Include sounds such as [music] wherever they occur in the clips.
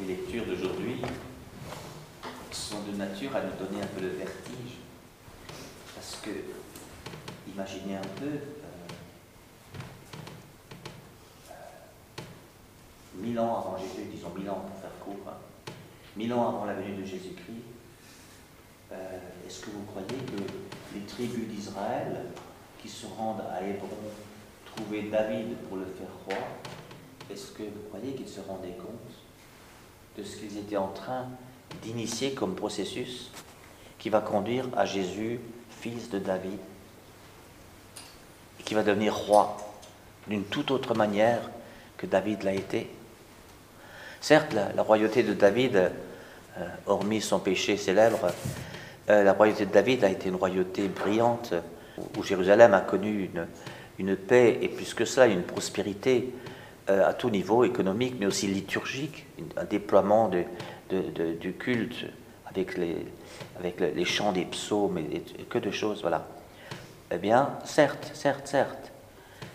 les lectures d'aujourd'hui sont de nature à nous donner un peu le vertige. Parce que, imaginez un peu, euh, euh, mille ans avant Jésus, disons mille ans pour faire court, hein, mille ans avant la venue de Jésus-Christ, euh, est-ce que vous croyez que les tribus d'Israël qui se rendent à Hébron trouver David pour le faire roi, est-ce que vous croyez qu'ils se rendaient compte de ce qu'ils étaient en train d'initier comme processus qui va conduire à Jésus, fils de David, et qui va devenir roi d'une toute autre manière que David l'a été. Certes, la, royauté de David, euh, hormis son péché célèbre, euh, la royauté de David a été une royauté brillante, où Jérusalem a connu une, paix et plus que ça, une prospérité à tout niveau, économique, mais aussi liturgique, un déploiement du culte avec les, avec les chants des psaumes et, que de choses, voilà. Eh bien, certes, certes, certes,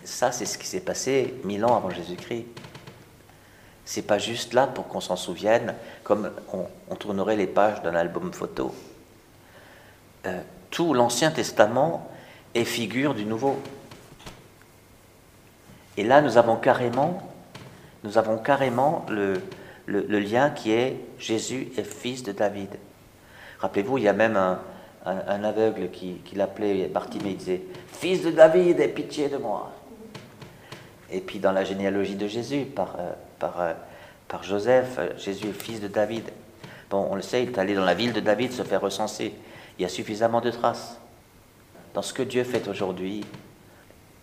ça c'est ce qui s'est passé mille ans avant Jésus-Christ. C'est pas juste là pour qu'on s'en souvienne, comme on tournerait les pages d'un album photo. Euh, tout l'Ancien Testament est figure du Nouveau. Et là, nous avons carrément, nous avons carrément le, lien qui est Jésus est fils de David. Rappelez-vous, il y a même un, un, aveugle qui, qui l'appelait Bartimée, il disait Fils de David, aie pitié de moi. Et puis dans la généalogie de Jésus, par, euh, euh, par Joseph, Jésus est fils de David. Bon, on le sait, il est allé dans la ville de David se faire recenser il y a suffisamment de traces. Dans ce que Dieu fait aujourd'hui,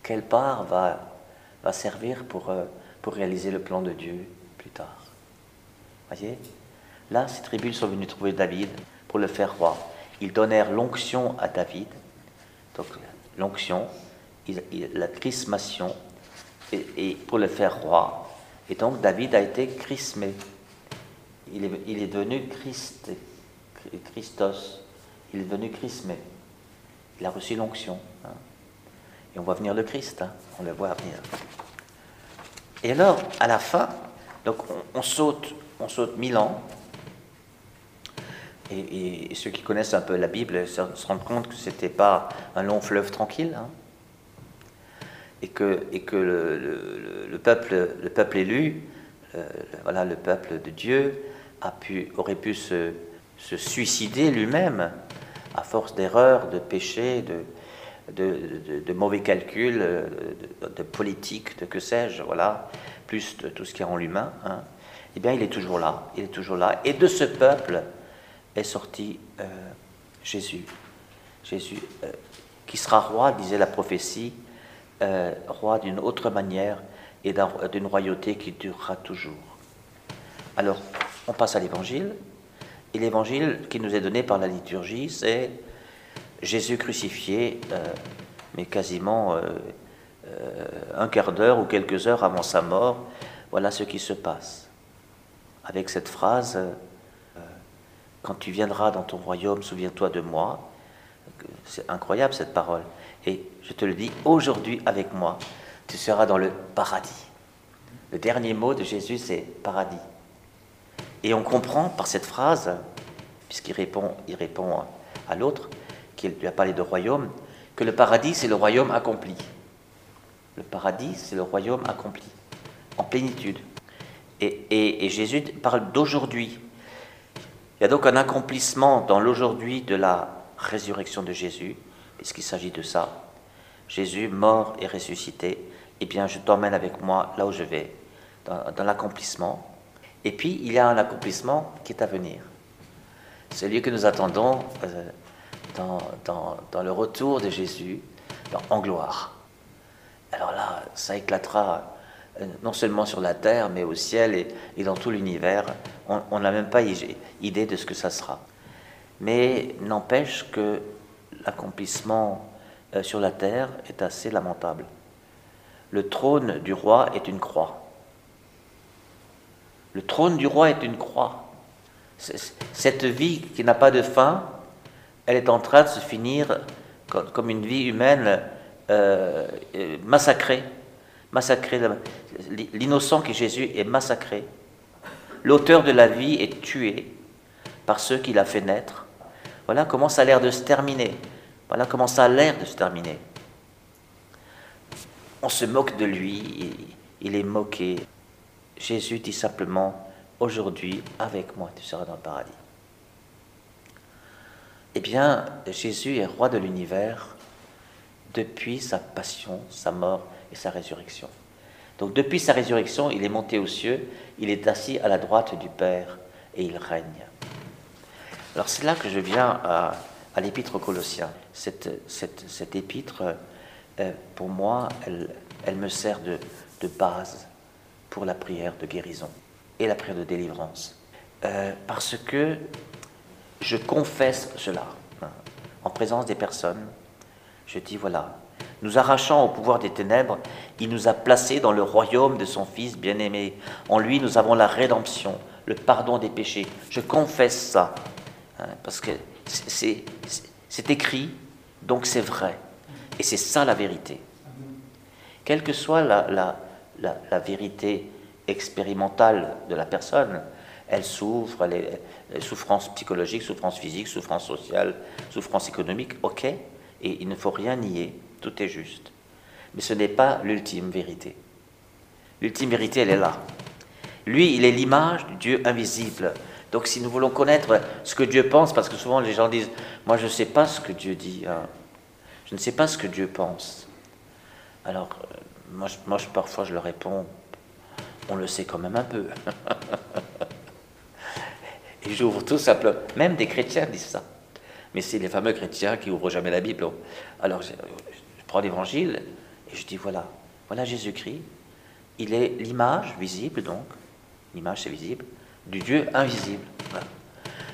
quelle part va, va servir pour, euh, pour réaliser le plan de Dieu plus tard Voyez? Là, ces tribus sont venues trouver David pour le faire roi. Ils donnèrent l'onction à David, donc l'onction, la chrismation, et, pour le faire roi. Et donc David a été chrismé. Il est, il est devenu Christ, Christos, il est devenu chrismé. Il a reçu l'onction. Hein. Et on voit venir le Christ, hein. on le voit venir. Et alors, à la fin, donc on, saute, on saute mille ans. Et, ceux qui connaissent un peu la Bible se, rendent compte que ce n'était pas un long fleuve tranquille. Hein. et que, et que le, peuple, le peuple élu, euh, voilà, le peuple de Dieu, a pu, aurait pu se, se suicider lui-même à force d'erreurs, de péchés, de, de, mauvais calculs, de, politique, de que sais-je, voilà, plus de tout ce qui rend l'humain, hein, eh bien, il est toujours là, il est toujours là. Et de ce peuple est sorti euh, Jésus. Jésus, euh, qui sera roi, disait la prophétie, euh, roi d'une autre manière et d'une royauté qui durera toujours. Alors, on passe à l'évangile. Et l'évangile qui nous est donné par la liturgie, c'est Jésus crucifié, euh, mais quasiment euh, euh, un quart d'heure ou quelques heures avant sa mort. Voilà ce qui se passe. Avec cette phrase, quand tu viendras dans ton royaume, souviens-toi de moi. C'est incroyable cette parole. Et je te le dis, aujourd'hui avec moi, tu seras dans le paradis. Le dernier mot de Jésus, c'est paradis. Et on comprend par cette phrase, puisqu'il répond, il répond à l'autre, qui lui a parlé de royaume, que le paradis, c'est le royaume accompli. Le paradis, c'est le royaume accompli, en plénitude. Et, Jésus parle d'aujourd'hui. Il y a donc un accomplissement dans l'aujourd'hui de la résurrection de Jésus, puisqu'il s'agit de ça. Jésus, mort et ressuscité, eh bien, je t'emmène avec moi là où je vais, dans l'accomplissement. Et puis, il y a un accomplissement qui est à venir. Celui que nous attendons euh, dans, le retour de Jésus en gloire. Alors là, ça éclatera euh, non seulement sur la terre, mais au ciel et, dans tout l'univers. On n'a même pas idée de ce que ça sera. Mais n'empêche que l'accomplissement euh, sur la terre est assez lamentable. Le trône du roi est une croix. Le trône du roi est une croix. Cette vie qui n'a pas de fin, elle est en train de se finir comme une vie humaine euh, massacrée. Massacrée. L'innocent qui est Jésus est massacré l'auteur de la vie est tué par ceux qu'il a fait naître. Voilà comment ça a l'air de se terminer. Voilà comment ça a l'air de se terminer. On se moque de lui, il est moqué. Jésus dit simplement, aujourd'hui, avec moi, tu seras dans le paradis. Eh bien, Jésus est roi de l'univers depuis sa passion, sa mort et sa résurrection. Donc depuis sa résurrection, il est monté aux cieux, il est assis à la droite du Père et il règne. Alors c'est là que je viens à, l'épître aux Colossiens. Cette, cette, épître, euh, pour moi, elle, elle me sert de, de, base pour la prière de guérison et la prière de délivrance. Euh, parce que je confesse cela hein, en présence des personnes. Je dis voilà, nous arrachant au pouvoir des ténèbres, il nous a placés dans le royaume de son Fils bien-aimé. En lui, nous avons la rédemption, le pardon des péchés. Je confesse ça, hein, parce que c'est écrit, donc c'est vrai. Et c'est ça la vérité. Quelle que soit la, la, la vérité expérimentale de la personne, elle souffre, elle est, souffrance psychologique, souffrance physique, souffrance sociale, souffrance économique, ok, et il ne faut rien nier, tout est juste. Mais ce n'est pas l'ultime vérité. L'ultime vérité, elle est là. Lui, il est l'image du Dieu invisible. Donc si nous voulons connaître ce que Dieu pense, parce que souvent les gens disent, moi je ne sais pas ce que Dieu dit, hein. je ne sais pas ce que Dieu pense. Alors, euh, moi parfois je leur réponds, on le sait quand même un peu. [laughs] J'ouvre tout simplement. Même des chrétiens disent ça. Mais c'est les fameux chrétiens qui ouvrent jamais la Bible. Alors je, prends l'évangile et je dis voilà, voilà Jésus-Christ. Il est l'image visible, donc, l'image c'est visible, du Dieu invisible.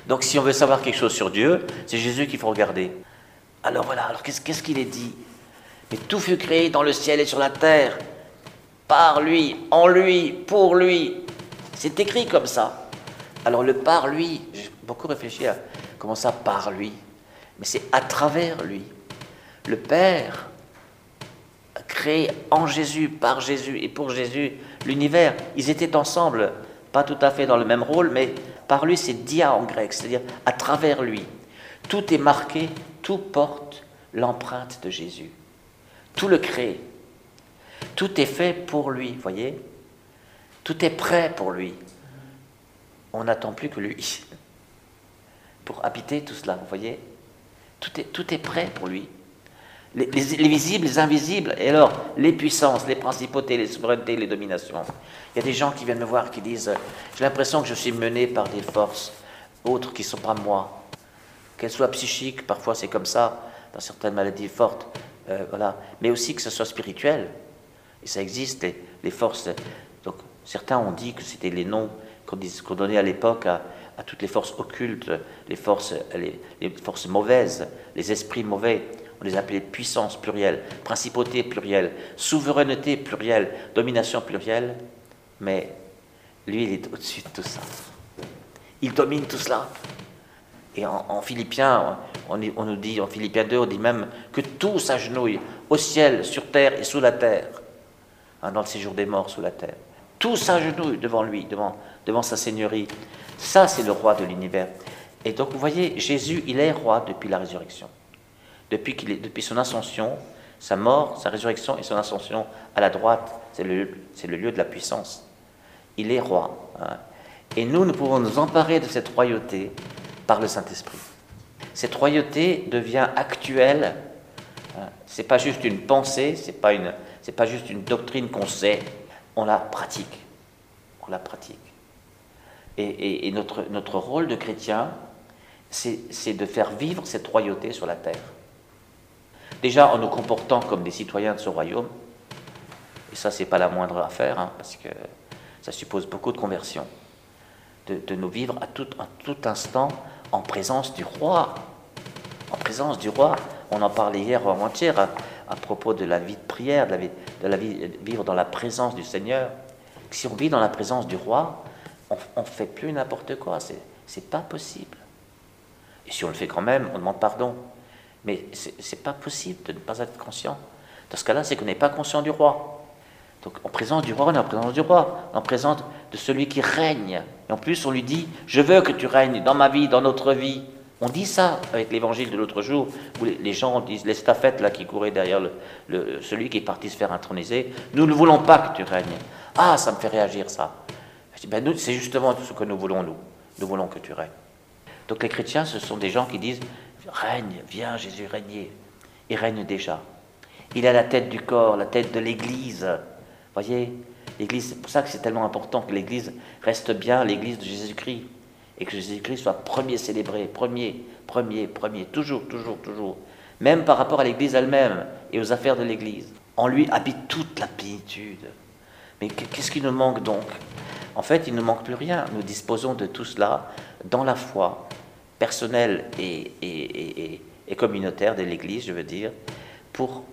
Donc si on veut savoir quelque chose sur Dieu, c'est Jésus qu'il faut regarder. Alors voilà, alors qu'est-ce qu'il est dit? Mais tout fut créé dans le ciel et sur la terre, par lui, en lui, pour lui. C'est écrit comme ça. Alors le par lui, j'ai beaucoup réfléchi à comment ça par lui, mais c'est à travers lui. Le Père a créé en Jésus, par Jésus et pour Jésus l'univers. Ils étaient ensemble, pas tout à fait dans le même rôle, mais par lui c'est dia en grec, c'est-à-dire à travers lui. Tout est marqué, tout porte l'empreinte de Jésus. Tout le crée. Tout est fait pour lui, voyez Tout est prêt pour lui on n'attend plus que lui pour habiter tout cela, vous voyez tout est, tout est prêt pour lui. Les, visibles, les invisibles, et alors les puissances, les principautés, les souverainetés, les dominations. Il y a des gens qui viennent me voir qui disent J'ai l'impression que je suis mené par des forces autres qui ne sont pas moi. Qu'elles soient psychiques, parfois c'est comme ça, dans certaines maladies fortes, euh, voilà. mais aussi que ce soit spirituel. Et ça existe, les forces. Donc certains ont dit que c'était les noms qu'on donnait à l'époque à, toutes les forces occultes, les forces, mauvaises, les esprits mauvais. On les appelait puissance plurielle, principauté plurielle, souveraineté plurielle, domination plurielle. Mais lui, il est au-dessus de tout ça. Il domine tout cela. Et en, Philippiens, on, on, nous dit, en Philippiens 2, on dit même que tout s'agenouille au ciel, sur terre et sous la terre, hein, dans le séjour des morts sous la terre. Tout s'agenouille devant lui, devant, sa seigneurie. Ça, c'est le roi de l'univers. Et donc, vous voyez, Jésus, il est roi depuis la résurrection. Depuis, est, depuis son ascension, sa mort, sa résurrection et son ascension à la droite, c'est le, lieu de la puissance. Il est roi. Hein. Et nous, nous pouvons nous emparer de cette royauté par le Saint-Esprit. Cette royauté devient actuelle. Hein. C'est pas juste une pensée, c'est pas c'est pas juste une doctrine qu'on sait, on la pratique. On la pratique. Et, notre, notre rôle de chrétien, c'est de faire vivre cette royauté sur la terre. Déjà en nous comportant comme des citoyens de ce royaume, et ça c'est pas la moindre affaire, hein, parce que ça suppose beaucoup de conversion, de, nous vivre à tout, à tout instant en présence du roi. En présence du roi, on en parlait hier avant-hier à, à, propos de la vie de prière, de la vie, de vivre dans la présence du Seigneur. Si on vit dans la présence du roi, on ne fait plus n'importe quoi. C'est pas possible. Et si on le fait quand même, on demande pardon. Mais c'est pas possible de ne pas être conscient. Dans ce cas-là, c'est qu'on n'est pas conscient du roi. Donc en présence du roi, on est en présence du roi, en présence de celui qui règne. Et en plus, on lui dit, je veux que tu règnes dans ma vie, dans notre vie. On dit ça avec l'évangile de l'autre jour, où les gens disent, les stafettes là qui couraient derrière celui qui est parti se faire introniser, nous ne voulons pas que tu règnes. Ah, ça me fait réagir ça. Ben c'est justement tout ce que nous voulons, nous. Nous voulons que tu règnes. Donc les chrétiens, ce sont des gens qui disent, règne, viens Jésus régner. Il règne déjà. Il a la tête du corps, la tête de l'Église. Voyez, l'Église, c'est pour ça que c'est tellement important que l'Église reste bien l'Église de Jésus-Christ et que Jésus-Christ soit premier célébré, premier, premier, premier, toujours, toujours, toujours. Même par rapport à l'Église elle-même et aux affaires de l'Église. En lui habite toute la plénitude. Mais qu'est-ce qui nous manque donc? En fait, il ne manque plus rien. Nous disposons de tout cela dans la foi personnelle et, communautaire de l'Église, je veux dire, pour,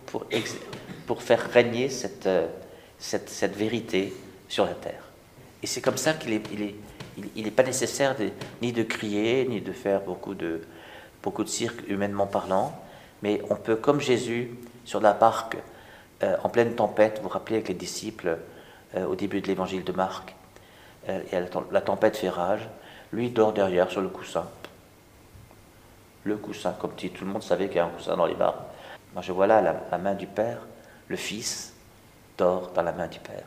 faire régner cette, cette, vérité sur la terre. Et c'est comme ça qu'il est, il est, il n'est pas nécessaire ni de crier, ni de faire beaucoup de, beaucoup cirque humainement parlant, mais on peut, comme Jésus, sur la barque, euh, en pleine tempête, vous rappelez avec les disciples euh, au début de l'évangile de Marc, euh, la, tempête fait rage, lui dort derrière sur le coussin. Le coussin, comme si tout le monde savait qu'il y a un coussin dans les bars. Moi je vois là la main du Père, le Fils dort dans la main du Père.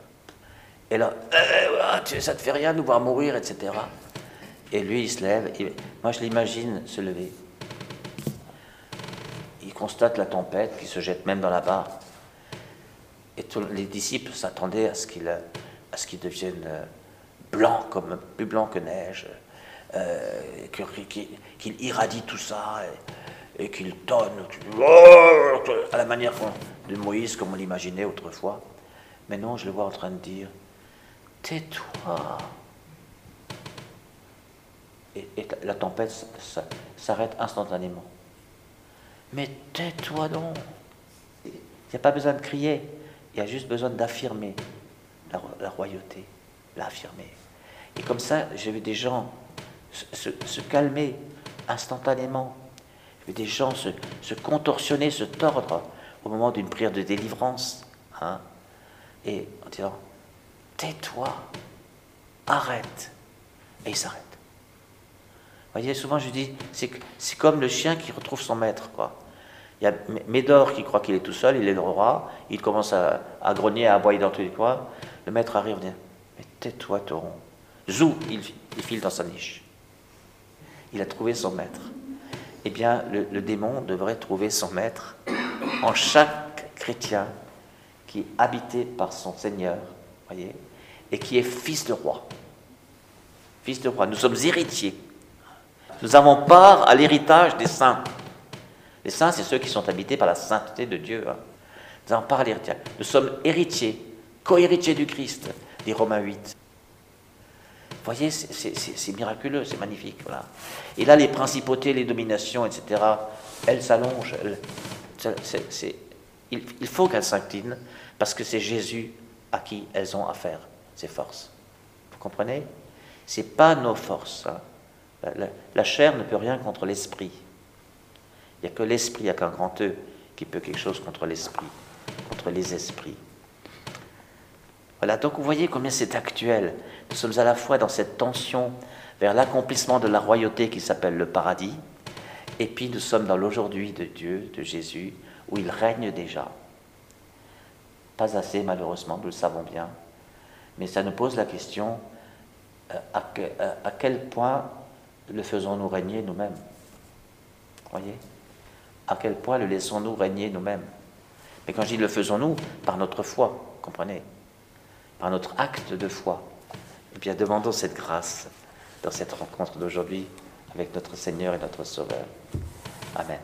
Et là, euh, ça te fait rien de nous voir mourir, etc. Et lui, il se lève. Et moi, je l'imagine se lever. Il constate la tempête, qui se jette même dans la barre. Et les disciples s'attendaient à ce qu'il devienne euh, blanc, comme plus blanc que neige, euh, qu'il irradie tout ça et, qu'il donne à la manière de Moïse, comme on l'imaginait autrefois. Mais non, je le vois en train de dire Tais-toi. Et, la tempête s'arrête instantanément. Mais tais-toi donc. Il n'y a pas besoin de crier, il y a juste besoin d'affirmer la, royauté, l'affirmer. Et comme ça, j'ai vu des gens se, calmer instantanément. J'ai vu des gens se, contorsionner, se tordre au moment d'une prière de délivrance. Hein, et en disant tais-toi, arrête. Et il s'arrête. Vous voyez, souvent je dis, c'est comme le chien qui retrouve son maître. Quoi. Il y a Médor qui croit qu'il est tout seul, il est le roi, il commence à, grogner, à aboyer dans tous les coins. Le maître arrive et dit Mais tais-toi, tauron. Zou, il, file dans sa niche. Il a trouvé son maître. Eh bien, le, le démon devrait trouver son maître en chaque chrétien qui est habité par son Seigneur. Voyez? Et qui est fils de roi. Fils de roi. Nous sommes héritiers. Nous avons part à l'héritage des saints. Les saints, c'est ceux qui sont habités par la sainteté de Dieu. Hein. Nous avons part à l'héritage. Nous sommes héritiers, co-héritiers du Christ, des Romains 8. Vous voyez, c'est miraculeux, c'est magnifique. Et là, les principautés, les dominations, etc., elles s'allongent. il faut qu'elles s'inclinent parce que c'est Jésus à qui elles ont affaire ses forces. Vous comprenez? Ce n'est pas nos forces. Hein. La, chair ne peut rien contre l'esprit. Il n'y a que l'esprit, il n'y a qu'un grand E qui peut quelque chose contre l'esprit, contre les esprits. Voilà, donc vous voyez combien c'est actuel. Nous sommes à la fois dans cette tension vers l'accomplissement de la royauté qui s'appelle le paradis, et puis nous sommes dans l'aujourd'hui de Dieu, de Jésus, où il règne déjà. Pas assez malheureusement, nous le savons bien, mais ça nous pose la question euh, euh, à, quel point le faisons-nous régner nous-mêmes? Voyez? À quel point le laissons-nous régner nous-mêmes? Mais quand je dis le faisons-nous, par notre foi, comprenez? Par notre acte de foi. Eh bien, demandons cette grâce dans cette rencontre d'aujourd'hui avec notre Seigneur et notre Sauveur. Amen.